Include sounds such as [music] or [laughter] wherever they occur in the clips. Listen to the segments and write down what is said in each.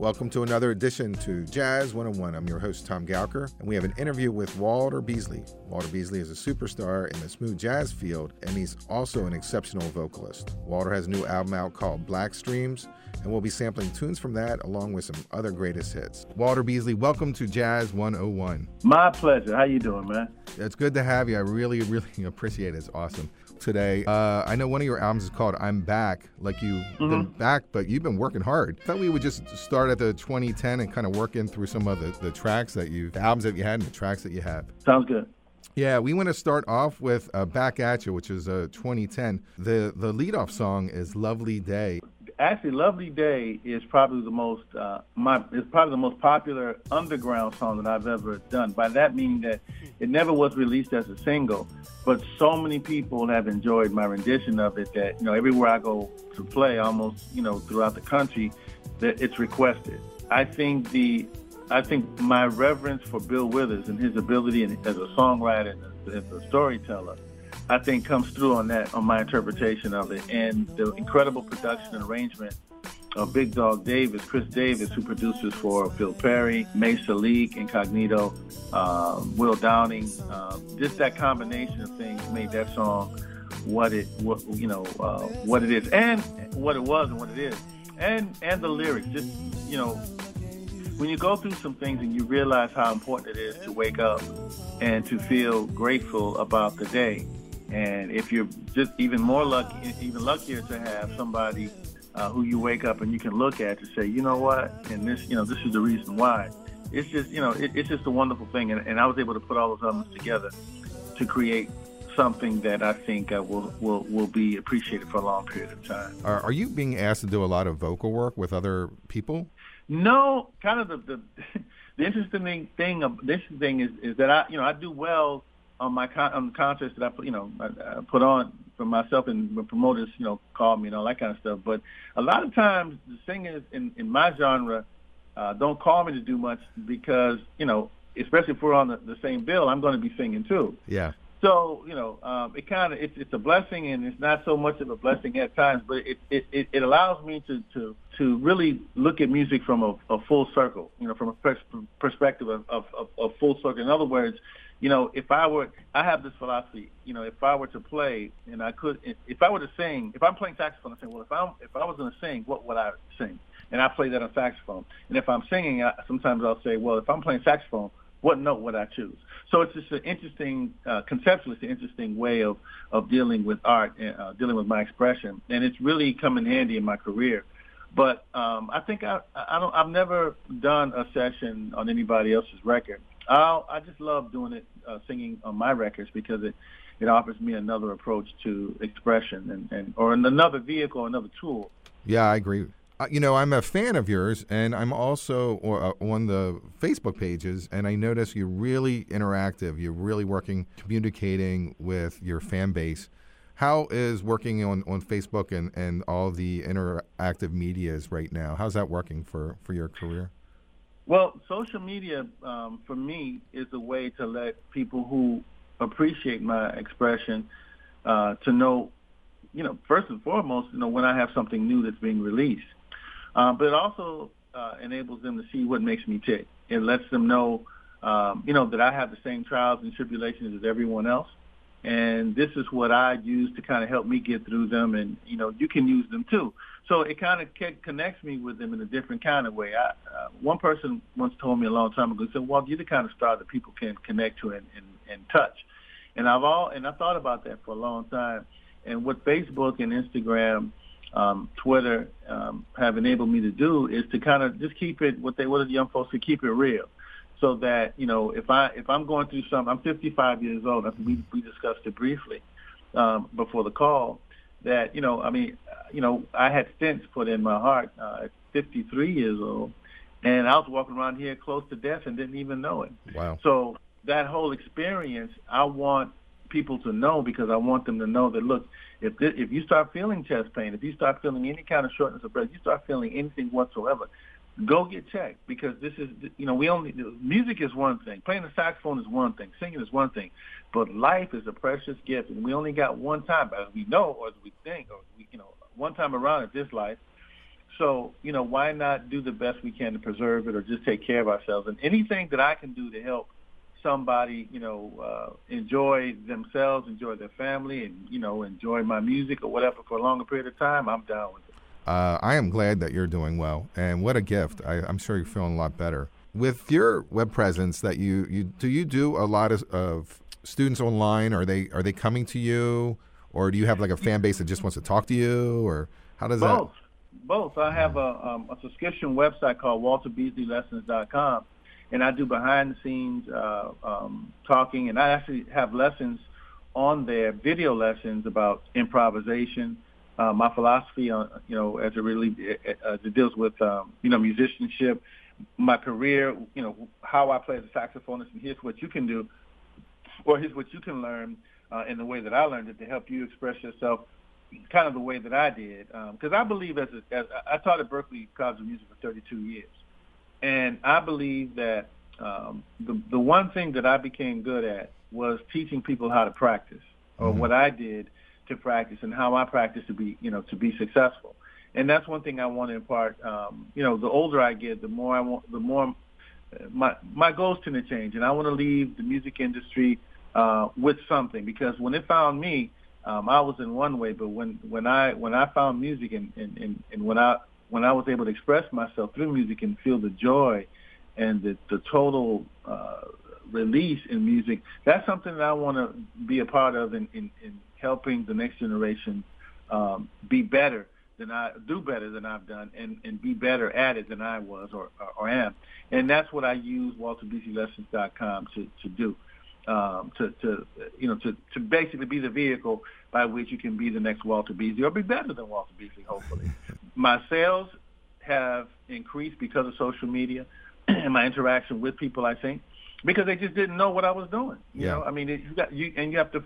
Welcome to another edition to Jazz 101. I'm your host, Tom Gowker, and we have an interview with Walter Beasley. Walter Beasley is a superstar in the smooth jazz field, and he's also an exceptional vocalist. Walter has a new album out called Black Streams, and we'll be sampling tunes from that along with some other greatest hits. Walter Beasley, welcome to Jazz 101. My pleasure. How you doing, man? It's good to have you. I really, really [laughs] appreciate it. It's awesome today. Uh, I know one of your albums is called "I'm Back." Like you've mm-hmm. been back, but you've been working hard. I thought we would just start at the 2010 and kind of work in through some of the, the tracks that you, the albums that you had, and the tracks that you have. Sounds good. Yeah, we want to start off with uh, "Back at You," which is uh, 2010. The the leadoff song is "Lovely Day." Actually, "Lovely Day" is probably the most uh, my is probably the most popular underground song that I've ever done. By that meaning that it never was released as a single, but so many people have enjoyed my rendition of it that you know everywhere I go to play, almost you know throughout the country, that it's requested. I think the I think my reverence for Bill Withers and his ability as a songwriter and as a storyteller I think comes through on that on my interpretation of it, and the incredible production and arrangement of Big Dog Davis, Chris Davis, who produces for Phil Perry, Maysa Leak, Incognito, uh, Will Downing. Uh, just that combination of things made that song what it what you know uh, what it is and what it was and what it is, and and the lyrics. Just you know when you go through some things and you realize how important it is to wake up and to feel grateful about the day and if you're just even more lucky, even luckier to have somebody uh, who you wake up and you can look at to say, you know what, and this, you know, this is the reason why. It's just, you know, it, it's just a wonderful thing, and, and I was able to put all those elements together to create something that I think uh, will will will be appreciated for a long period of time. Are, are you being asked to do a lot of vocal work with other people? No, kind of the the, [laughs] the interesting thing the interesting thing is is that I you know I do well on my con- on the concerts that I put, you know, I, I put on for myself and when promoters, you know, call me and all that kind of stuff. But a lot of times the singers in, in my genre uh, don't call me to do much because, you know, especially if we're on the, the same bill, I'm going to be singing too. Yeah. So you know, um, it kind of it's it's a blessing, and it's not so much of a blessing at times, but it it, it, it allows me to to to really look at music from a, a full circle, you know, from a pers- perspective of, of, of, of full circle. In other words, you know, if I were, I have this philosophy. You know, if I were to play and I could, if I were to sing, if I'm playing saxophone, I say, well, if I'm, if I was going to sing, what would I sing? And I play that on saxophone. And if I'm singing, I, sometimes I'll say, well, if I'm playing saxophone, what note would I choose? So it's just an interesting, uh, conceptually, it's an interesting way of of dealing with art and uh, dealing with my expression, and it's really come in handy in my career. But um, I think I, I don't, I've never done a session on anybody else's record I I just love doing it, uh, singing on my records because it it offers me another approach to expression and, and or another vehicle, another tool. Yeah, I agree. Uh, you know, I'm a fan of yours, and I'm also uh, on the Facebook pages, and I notice you're really interactive. You're really working, communicating with your fan base. How is working on, on Facebook and, and all the interactive medias right now? How's that working for, for your career? Well, social media um, for me is a way to let people who appreciate my expression uh, to know, you know, first and foremost, you know, when I have something new that's being released. Uh, but it also uh, enables them to see what makes me tick. It lets them know, um, you know, that I have the same trials and tribulations as everyone else. And this is what I use to kind of help me get through them. And, you know, you can use them too. So it kind of connects me with them in a different kind of way. I, uh, one person once told me a long time ago, he said, "Well, you're the kind of star that people can connect to and, and, and touch." And I've all and I thought about that for a long time. And what Facebook and Instagram, um, Twitter um, have enabled me to do is to kind of just keep it what they what the young folks to keep it real, so that you know if I if I'm going through something, I'm 55 years old. We we discussed it briefly um, before the call that you know, I mean, you know, I had stents put in my heart uh, at 53 years old, and I was walking around here close to death and didn't even know it. Wow. So that whole experience, I want people to know because I want them to know that look, if this, if you start feeling chest pain, if you start feeling any kind of shortness of breath, you start feeling anything whatsoever, go get checked because this is you know we only music is one thing playing the saxophone is one thing singing is one thing but life is a precious gift and we only got one time as we know or as we think or we you know one time around at this life So, you know, why not do the best we can to preserve it or just take care of ourselves? And anything that I can do to help somebody, you know, uh, enjoy themselves, enjoy their family, and, you know, enjoy my music or whatever for a longer period of time, I'm down with it. Uh, I am glad that you're doing well, and what a gift! I, am sure you're feeling a lot better with your web presence. That you you do you do a lot of, of students online? Are they are they coming to you, or do you have like a fan base that just wants to talk to you, or how does both. that? Both. I have a, um, a subscription website called WalterBeasleyLessons.com, and I do behind the scenes uh, um, talking, and I actually have lessons on there, video lessons about improvisation uh, my philosophy on you know as it really uh, it deals with um, you know musicianship, my career, you know how I play the saxophonist, and here's what you can do, or here's what you can learn uh, in the way that I learned it to help you express yourself, kind of the way that I did. Because um, I believe as, a, as I taught at Berklee College of Music for 32 years, and I believe that um, the the one thing that I became good at was teaching people how to practice, or mm-hmm. what I did to practice and how I practice to be, you know, to be successful. And that's one thing I want to impart. Um, you know, the older I get, the more I want, the more my my goals tend to change, and I want to leave the music industry uh, with something because when it found me, um, I was in one way, but when when I when I found music and and, and, and when I when I was able to express myself through music and feel the joy and the the total uh, release in music, that's something that I want to be a part of in, in, in helping the next generation um, be better than I do better than I've done and, and be better at it than I was or, or, or am. And that's what I use WalterBeasleyLessons.com to, to do. Um, to, to you know to, to basically be the vehicle by which you can be the next Walter Beasley or be better than Walter Beasley, hopefully. [laughs] my sales have increased because of social media [clears throat] and my interaction with people. I think because they just didn't know what I was doing. You yeah. know, I mean, it, you got you and you have to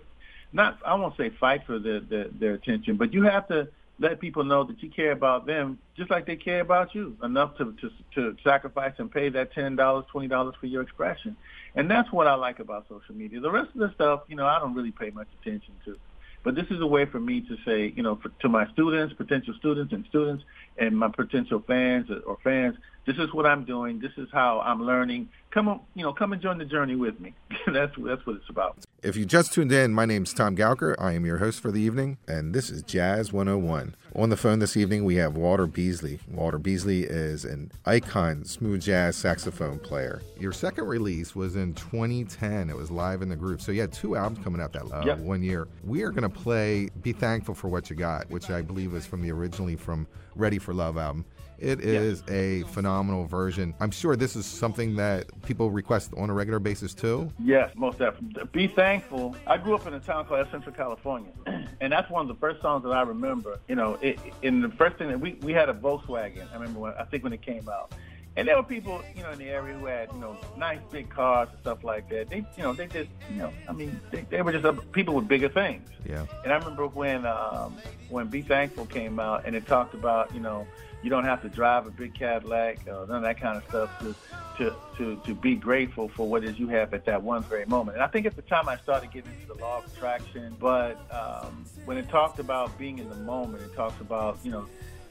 not I won't say fight for their, their their attention, but you have to let people know that you care about them just like they care about you enough to to, to sacrifice and pay that ten dollars, twenty dollars for your expression. And that's what I like about social media. The rest of the stuff, you know, I don't really pay much attention to. But this is a way for me to say, you know, for, to my students, potential students and students, and my potential fans or fans, this is what I'm doing. This is how I'm learning. Come on, you know, come and join the journey with me. [laughs] that's that's what it's about. If you just tuned in, my name's Tom Gaulker. I am your host for the evening, and this is Jazz 101. On the phone this evening, we have Walter Beasley. Walter Beasley is an icon smooth jazz saxophone player. Your second release was in 2010. It was live in the group. So you had two albums coming out that uh, yep. one year. We are going to play "Be Thankful for What You Got," which I believe is from the originally from Ready for Love album. It is yes. a phenomenal version. I'm sure this is something that people request on a regular basis too. Yes, most definitely. Be thankful. I grew up in a town called Central California, [clears throat] and that's one of the first songs that I remember. You know, it, in the first thing that we we had a Volkswagen. I remember when I think when it came out. And there were people, you know, in the area who had, you know, nice big cars and stuff like that. They, you know, they just, you know, I mean, they, they were just uh, people with bigger things. Yeah. And I remember when um, when Be Thankful came out, and it talked about, you know, you don't have to drive a big Cadillac, uh, none of that kind of stuff to, to, to, to be grateful for what it is you have at that one very moment. And I think at the time I started getting into the law of attraction, but um, when it talked about being in the moment, it talks about, you know,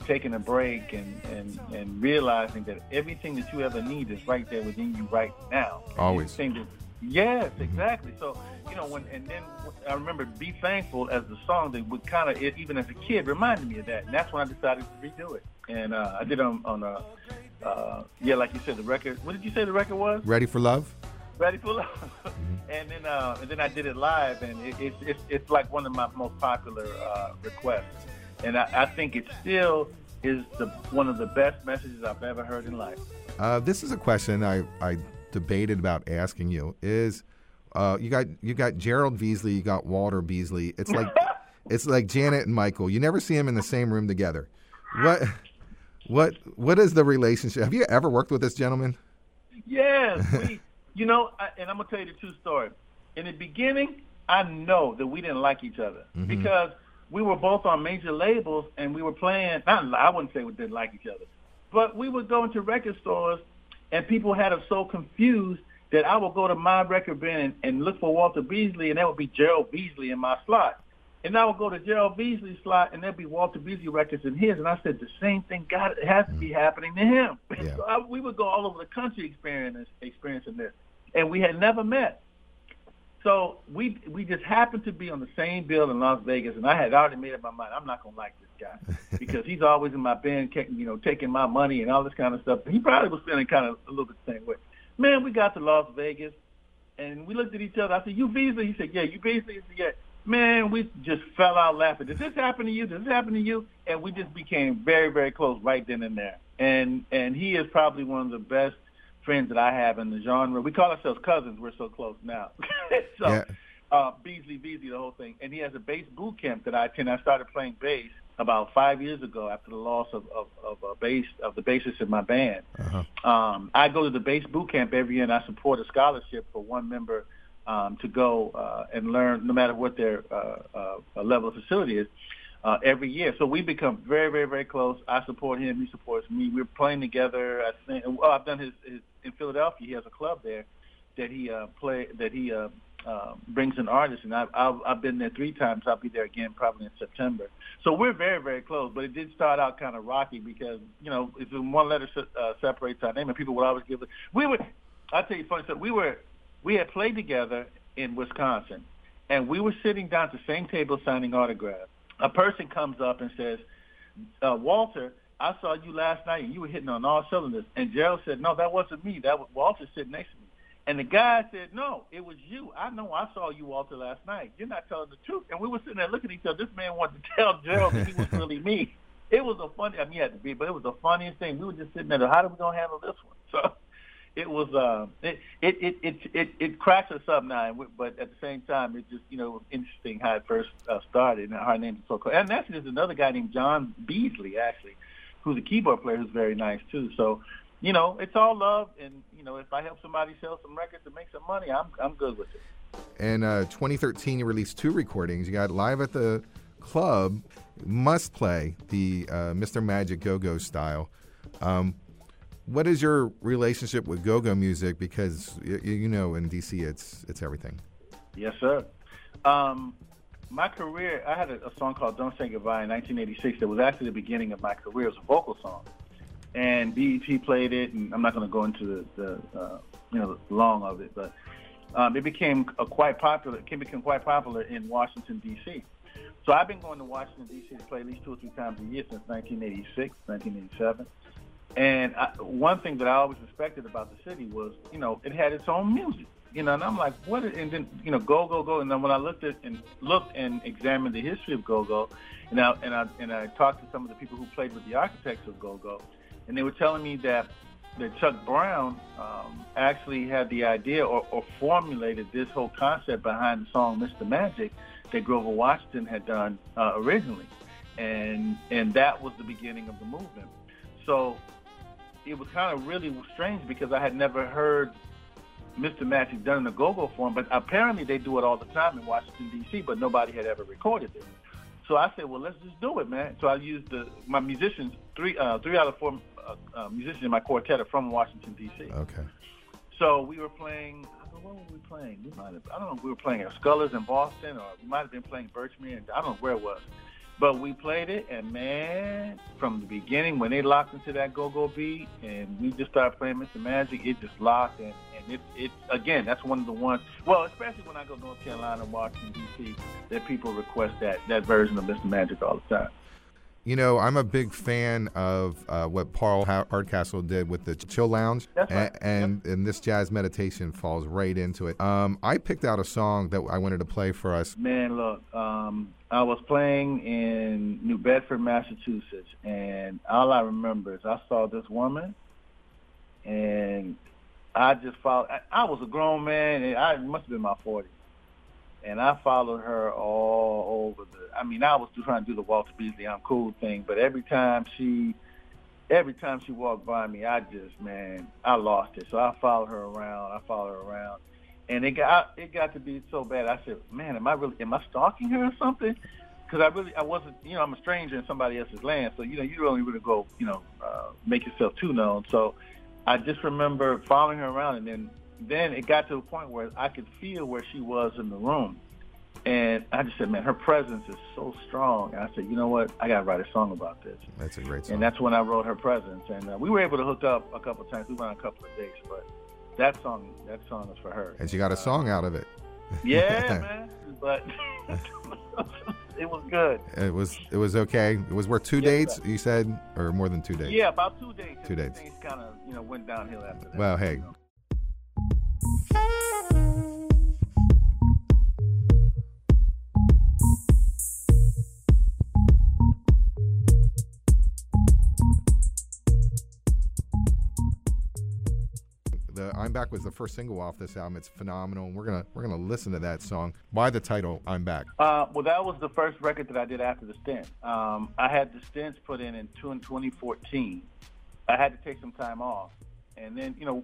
taking a break and, and, and realizing that everything that you ever need is right there within you right now. Always. That, yes, exactly. So, you know, when and then I remember "Be Thankful" as the song that would kind of, even as a kid, reminded me of that, and that's when I decided to redo it and uh, I did on on a uh, yeah, like you said, the record. What did you say the record was? Ready for Love. Ready for Love. Mm-hmm. [laughs] and then uh, and then I did it live, and it, it, it's it's like one of my most popular uh, requests, and I, I think it still is the one of the best messages I've ever heard in life. Uh, this is a question I I debated about asking you. Is uh, you got you got Gerald Veasley, you got Walter Beasley. It's like [laughs] it's like Janet and Michael. You never see them in the same room together. What [laughs] what what is the relationship? Have you ever worked with this gentleman? Yes, [laughs] we. you know, I, and I'm gonna tell you the true story. In the beginning, I know that we didn't like each other mm-hmm. because we were both on major labels and we were playing. Not, I wouldn't say we didn't like each other, but we would go into record stores and people had us so confused that I would go to my record bin and, and look for Walter Beasley and that would be Gerald Veasley in my slot. And I would go to Gerald Veasley's slot, and there'd be Walter Beasley records in his. And I said, the same thing got it has to be mm. happening to him. [laughs] Yeah. so I, we would go all over the country experiencing experiencing this, and we had never met. So we we just happened to be on the same bill in Las Vegas, and I had already made up my mind. I'm not gonna like this guy [laughs] because he's always in my band, you know, taking my money and all this kind of stuff. He probably was feeling kind of a little bit the same way. Man, we got to Las Vegas, and we looked at each other. I said, "You Beasley?" He said, "Yeah." You Beasley? He said, "Yeah." Man, we just fell out laughing. Did this happen to you? Did this happen to you? And we just became very, very close right then and there. And and he is probably one of the best friends that I have in the genre. We call ourselves cousins. We're so close now. [laughs] so yeah. uh, Beasley, Beasley, the whole thing. And he has a bass boot camp that I attend. I started playing bass about five years ago after the loss of of, of a bass of the bassist in my band. Uh-huh. Um, I go to the bass boot camp every year, and I support a scholarship for one member um, to go uh, and learn, no matter what their uh, uh, level of facility is uh, every year. So we become very, very, very close. I support him. He supports me. We're playing together. I think. Well, I've done his, his in Philadelphia. He has a club there that he uh, play that he uh, uh, brings an artist, and I've, I've I've been there three times. I'll be there again probably in September. So we're very, very close. But it did start out kind of rocky because you know if one letter uh, separates our name, and people would always give it. We would. I'll tell you funny stuff. We were we had played together in Wisconsin, and we were sitting down at the same table signing autographs a person comes up and says, uh, Walter, I saw you last night and you were hitting on all cylinders. And Gerald said, no, that wasn't me. That was Walter sitting next to me. And the guy said, no, it was you. I know I saw you, Walter, last night. You're not telling the truth. And we were sitting there looking at each other. This man wanted to [laughs] tell Gerald that he was [laughs] really me. It was a funny, I mean, he had to be, but it was the funniest thing. We were just sitting there, how are we going to handle this one? [laughs] So it was uh, it, it it it it cracks us up now, but at the same time, it just you know interesting how it first uh, started and how name is so cool. And actually, there's another guy named John Beasley actually, who's a keyboard player who's very nice too. So, you know, it's all love, and you know, if I help somebody sell some records and make some money, I'm I'm good with it. In uh, 2013, you released two recordings. You got live at the club, must play the uh, Mr. Magic Go Go style. Um, what is your relationship with go-go music? Because you, know, in DC, it's it's everything. Yes, sir. Um, my career, I had a, a, song called "Don't Say Goodbye" in 1986. That was actually the beginning of my career as a vocal song, and BET played it. And I'm not going to go into the, the uh, you know long of it, but um, it became quite popular. It became quite popular in Washington D.C. So I've been going to Washington D.C. to play at least two or three times a year since 1986, 1987. And I, one thing that I always respected about the city was, you know, it had its own music. You know, and I'm like, what? And then, you know, go, go, go. And then when I looked at and looked and examined the history of go, go, and I and I and I talked to some of the people who played with the architects of go, go, and they were telling me that that Chuck Brown um, actually had the idea or, or formulated this whole concept behind the song "Mr. Magic" that Grover Washington had done uh, originally, and and that was the beginning of the movement. So it was kind of really strange because I had never heard Mr. Magic done in a go-go form, but apparently they do it all the time in Washington D.C., but nobody had ever recorded it. So I said, well, let's just do it, man. So I used the, my musicians, three uh, three out of four uh, uh, musicians in my quartet are from Washington D.C. Okay. So we were playing. I don't know what were we playing. We might have. I don't know. if We were playing at Scullers in Boston, or we might have been playing Birchmere. I don't know where it was. But we played it, and man, from the beginning, when they locked into that go-go beat, and we just started playing Mr. Magic, it just locked, and, and it, it again, that's one of the ones. Well, especially when I go to North Carolina, Washington D.C., that people request that that version of Mr. Magic all the time. You know, I'm a big fan of uh, what Paul Hardcastle did with the Chill Lounge, right. and and, yep. and, this jazz meditation falls right into it. Um, I picked out a song that I wanted to play for us. Man, look, um, I was playing in New Bedford, Massachusetts, and all I remember is I saw this woman, and I just followed. I, I was a grown man, and I must have been my 40s and I followed her all over the. I mean, I was trying to do the Walter Beasley I'm cool thing, but every time she, every time she walked by me, I just man, I lost it. So I followed her around. I followed her around, and it got it got to be so bad. I said, man, am I really am I stalking her or something? Because I really I wasn't. You know, I'm a stranger in somebody else's land, so you know you don't really go you know uh, make yourself too known. So I just remember following her around, and then then it got to a point where I could feel where she was in the room. And I just said, man, her presence is so strong. And I said, you know what? I got to write a song about this. That's a great song. And that's when I wrote her presence. And uh, we were able to hook up a couple of times. We went on a couple of dates, but that song, that song is for her. And she got a song out of it. Yeah, [laughs] man. But [laughs] it was good. It was it was okay. It was worth two dates, you said, or more than two dates. Yeah, about two dates. Two dates. Things kind of you know went downhill after that. Well, hey. you know. The I'm Back was the first single off this album. It's phenomenal, and we're gonna we're gonna listen to that song. Why the title I'm Back? Uh, well, that was the first record that I did after the stint. Um, I had the stents put in in two- in 2014. I had to take some time off, and then you know,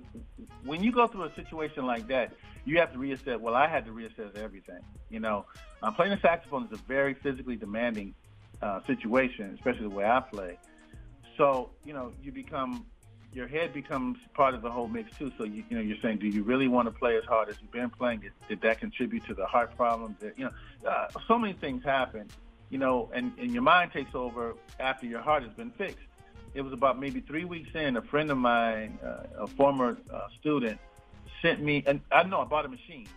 when you go through a situation like that, you have to reassess. Well, I had to reassess everything. You know, uh, playing the saxophone is a very physically demanding uh, situation, especially the way I play. So you know, you become your head becomes part of the whole mix too. So you, you know, you're saying, do you really want to play as hard as you've been playing? Did, did that contribute to the heart problems? That, you know, uh, so many things happen. You know, and, and your mind takes over after your heart has been fixed. It was about maybe three weeks in. A friend of mine, uh, a former uh, student, sent me, and I know I bought a machine.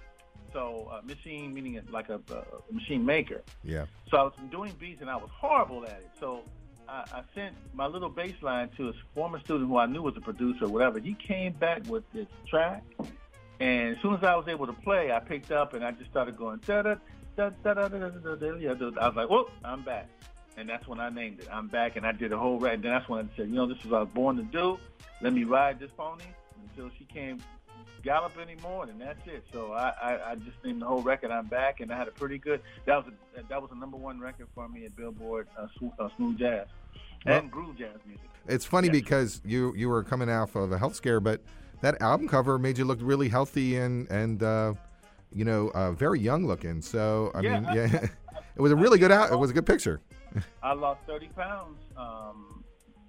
So uh, machine meaning like a, a machine maker. Yeah. So I was doing beats and I was horrible at it. So I, I sent my little bass line to a former student who I knew was a producer or whatever. He came back with this track, and as soon as I was able to play, I picked up and I just started going da da da da da da da da. I was like, "Whoop, I'm back," and that's when I named it. I'm back, and I did a whole rap. And then that's when I said, "You know, this is what I was born to do. Let me ride this pony until she can't gallop anymore, and that's it." So I, I, I just named the whole record. I'm back, and I had a pretty good. That was a, that was a number one record for me at Billboard uh, uh, Smooth Jazz Well- and Groove Jazz music. It's funny Yes. because you you were coming off of a health scare, but that album cover made you look really healthy and and uh, you know uh, very young looking. So I Yeah, mean, yeah, [laughs] it was a really good out. It was a good picture. I lost 30 pounds. Um,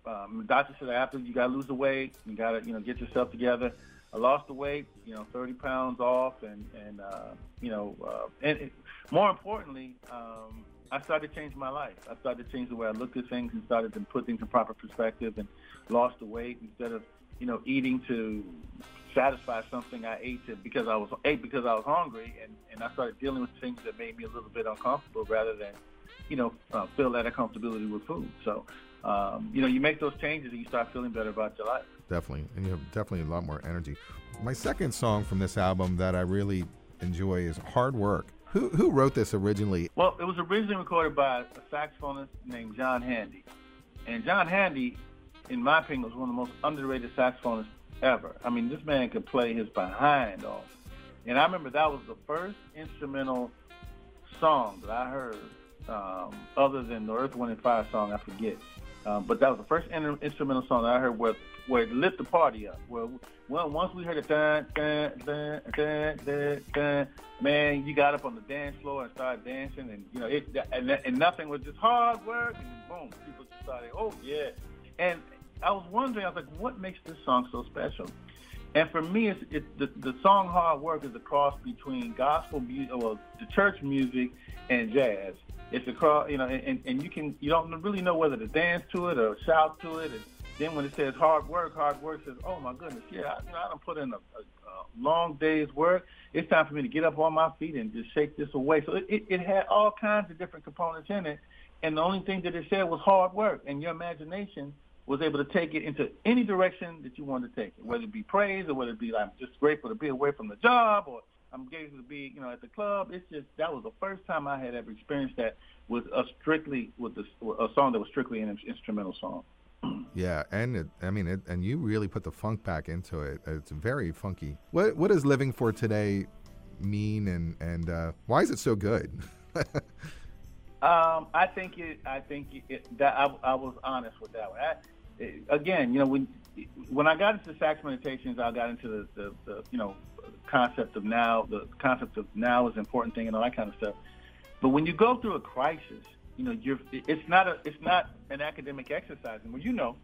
um, the doctor said after you got to lose the weight, you got to you know get yourself together. I lost the weight, you know, 30 pounds off, and and uh, you know, uh, and it, more importantly, um, I started to change my life. I started to change the way I looked at things and started to put things in proper perspective, and lost the weight instead of you know eating to satisfy something I ate to because I was ate because I was hungry, and and I started dealing with things that made me a little bit uncomfortable rather than you know, uh, feel that comfortability with food. So, um, you know, you make those changes and you start feeling better about your life. Definitely, and you have definitely a lot more energy. My second song from this album that I really enjoy is "Hard Work." Who who wrote this originally? Well, it was originally recorded by a saxophonist named John Handy. And John Handy, in my opinion, was one of the most underrated saxophonists ever. I mean, this man could play his behind off. And I remember that was the first instrumental song that I heard, um, other than the Earth, Wind, and Fire song, I forget. Um, but that was the first in- instrumental song I heard where where it lit the party up. Where well, once we heard it, dun, dun, dun, dun, dun, dun, man, you got up on the dance floor and started dancing, and you know it, and, and nothing was just hard work, and boom, people just started, oh yeah. And I was wondering, I was like, what makes this song so special? And for me, it's, it's the, the song "Hard Work" is a cross between gospel music, well, the church music, and jazz. It's a cross, you know, and, and you can you don't really know whether to dance to it or shout to it. And then when it says "hard work," hard work says, "Oh my goodness, yeah, I, you know, I don't put in a, a, a long day's work. It's time for me to get up on my feet and just shake this away." So it, it, it had all kinds of different components in it, and the only thing that it said was hard work, and your imagination was able to take it into any direction that you wanted to take it, whether it be praise or whether it be like, I'm just grateful to be away from the job or I'm grateful to be, you know, at the club. It's just that was the first time I had ever experienced that with a strictly with this, a song that was strictly an instrumental song. [clears throat] Yeah, and it, I mean, it, and you really put the funk back into it. It's very funky. What what does living for today mean, and and uh, why is it so good? [laughs] Um, I think it. I think it, that I, I was honest with that one. I, again, you know, when when I got into sax meditations, I got into the, the, the you know concept of now. The concept of now is an important thing and all that kind of stuff. But when you go through a crisis, you know, you're it's not a it's not an academic exercise. And well, you know,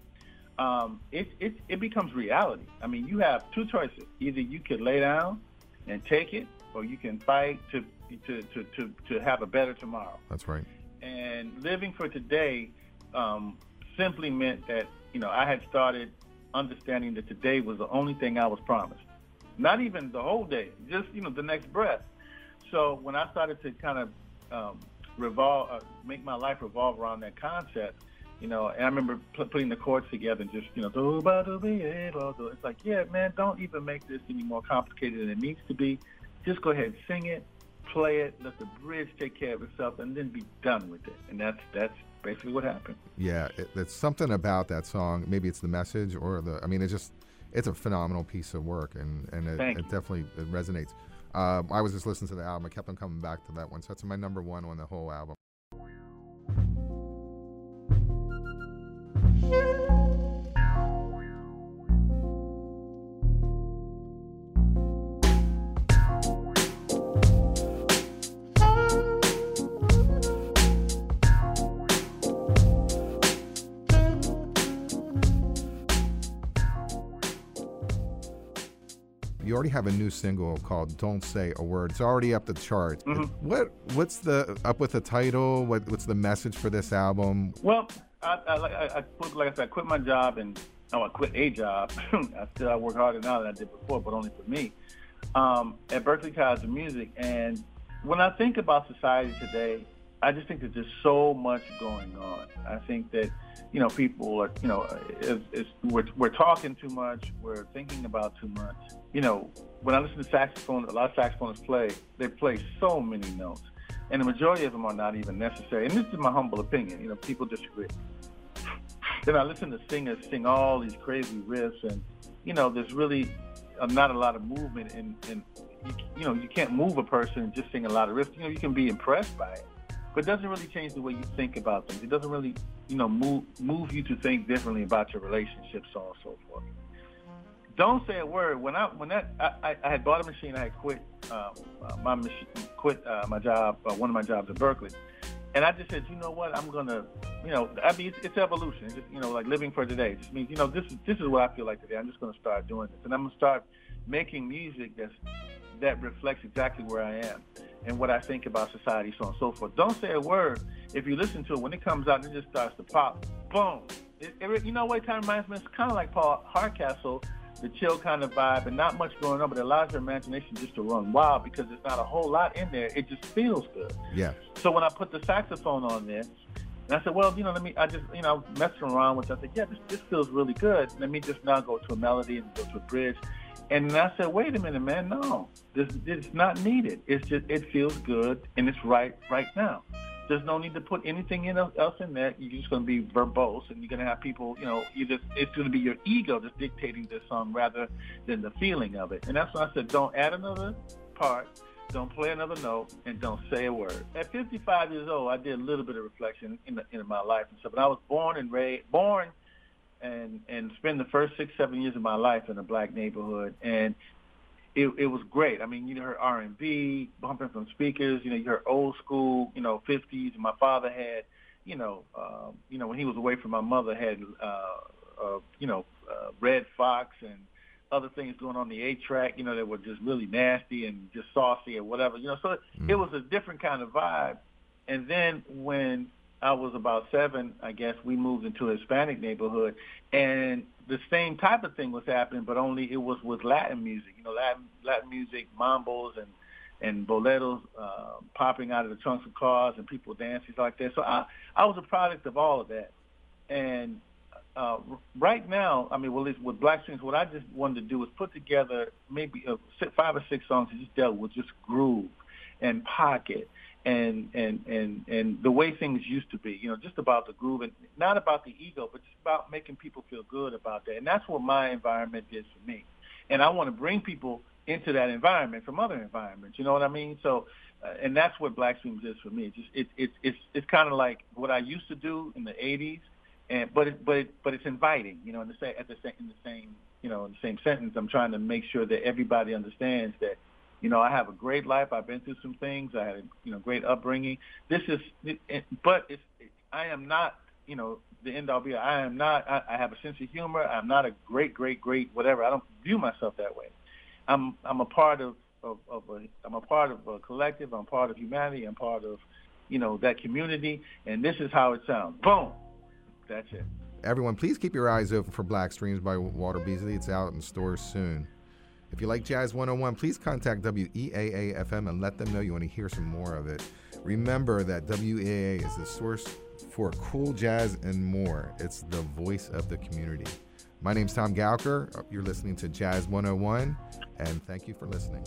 um, it, it it becomes reality. I mean, you have two choices: either you could lay down and take it, or you can fight to to, to, to, to have a better tomorrow. That's right. And living for today um, simply meant that, you know, I had started understanding that today was the only thing I was promised. Not even the whole day, just, you know, the next breath. So when I started to kind of um, revolve, uh, make my life revolve around that concept, you know, and I remember putting the chords together and just, you know, it's like, yeah, man, don't even make this any more complicated than it needs to be. Just go ahead and sing it, play it, let the bridge take care of itself, and then be done with it. And that's that's basically what happened. Yeah, it, it's something about that song. Maybe it's the message or the. I mean, it just it's a phenomenal piece of work, and and it, it definitely it resonates. Um, I was just listening to the album. I kept on coming back to that one. So that's my number one on the whole album. Already have a new single called "Don't Say a Word." It's already up the chart. Mm-hmm. What what's the up with the title? What what's the message for this album? Well, I, I, I, like I said, I quit my job and oh, I quit a job. [laughs] I still I work harder now than I did before, but only for me. Um, at Berklee College of Music, and when I think about society today, I just think there's just so much going on. I think that you know people are you know it's, it's, we're we're talking too much. We're thinking about too much. You know, when I listen to saxophone, a lot of saxophonists play. They play so many notes, and the majority of them are not even necessary. And this is my humble opinion. You know, people disagree. Then I listen to singers sing all these crazy riffs, and you know, there's really uh, not a lot of movement, and and you, you know, you can't move a person just sing a lot of riffs. You know, you can be impressed by it but it doesn't really change the way you think about things. It doesn't really, you know, move move you to think differently about your relationships, so on and so forth. Don't say a word. When I when that I, I had bought a machine, I had quit uh, my machine, quit uh, my job, uh, one of my jobs at Berklee, and I just said, you know what, I'm gonna, you know, I mean, it's, it's evolution. It's just, you know, like living for today. It just means, you know, this is this is what I feel like today. I'm just gonna start doing this, and I'm gonna start making music that's that reflects exactly where I am and what I think about society, so on and so forth. Don't say a word. If you listen to it, when it comes out, it just starts to pop. Boom. It, it, you know what kind of reminds me? It's kind of like Paul Hardcastle, the chill kind of vibe, and not much going on, but it allows your imagination just to run wild because there's not a whole lot in there. It just feels good. Yeah. So when I put the saxophone on there, and I said, well, you know, let me, I just, you know, messing around with it. I said, yeah, this, this feels really good. Let me just now go to a melody and go to a bridge. And I said, wait a minute, man, no, this it's not needed. It's just it feels good and it's right right now. There's no need to put anything in else in there. You're just going to be verbose, and you're going to have people, you know, either it's going to be your ego that's dictating this song rather than the feeling of it. And that's why I said, don't add another part, don't play another note, and don't say a word. At 55 years old, I did a little bit of reflection in, the, in my life and stuff. But I was born and raised, born and and spend the first six seven years of my life in a black neighborhood and it, it was great. I mean, you heard R and B bumping from speakers. You know, you heard old school, you know, fifties. My father had, you know, um, you know, when he was away from my mother, had, uh, uh, you know, uh, Redd Foxx and other things going on the eight track. You know, that were just really nasty and just saucy or whatever. You know, so mm. it was a different kind of vibe. And then when I was about seven, I guess, we moved into a Hispanic neighborhood, and the same type of thing was happening, but only it was with Latin music. You know, Latin Latin music, mambos and and boleros uh, popping out of the trunks of cars and people dancing like that. So I I was a product of all of that, and uh, right now, I mean, well, with Black Strings, what I just wanted to do was put together maybe uh, five or six songs that just dealt with just groove and pocket and and and and the way things used to be, you know, just about the groove and not about the ego, but just about making people feel good about that. And that's what my environment is for me. And I want to bring people into that environment from other environments. You know what I mean? So, uh, and that's what Black Streams is for me. It's just it, it it's it's kind of like what I used to do in the '80s, and but it, but it, but it's inviting. You know, in the same at the same in the same you know in the same sentence, I'm trying to make sure that everybody understands that you know, I have a great life. I've been through some things. I had a you know great upbringing. This is, it, but it's, it, I am not you know the end all be. I am not. I, I have a sense of humor. I'm not a great, great, great whatever. I don't view myself that way. I'm I'm a part of of, of a I'm a part of a collective. I'm part of humanity. I'm part of you know that community, and this is how it sounds. Boom. That's it. Everyone, please keep your eyes open for Black Streams by Walter Beasley. It's out in stores soon. If you like Jazz 101, please contact WEAA FM and let them know you want to hear some more of it. Remember that WEAA is the source for cool jazz and more. It's the voice of the community. My name's Tom Gowker. You're listening to Jazz 101, and thank you for listening.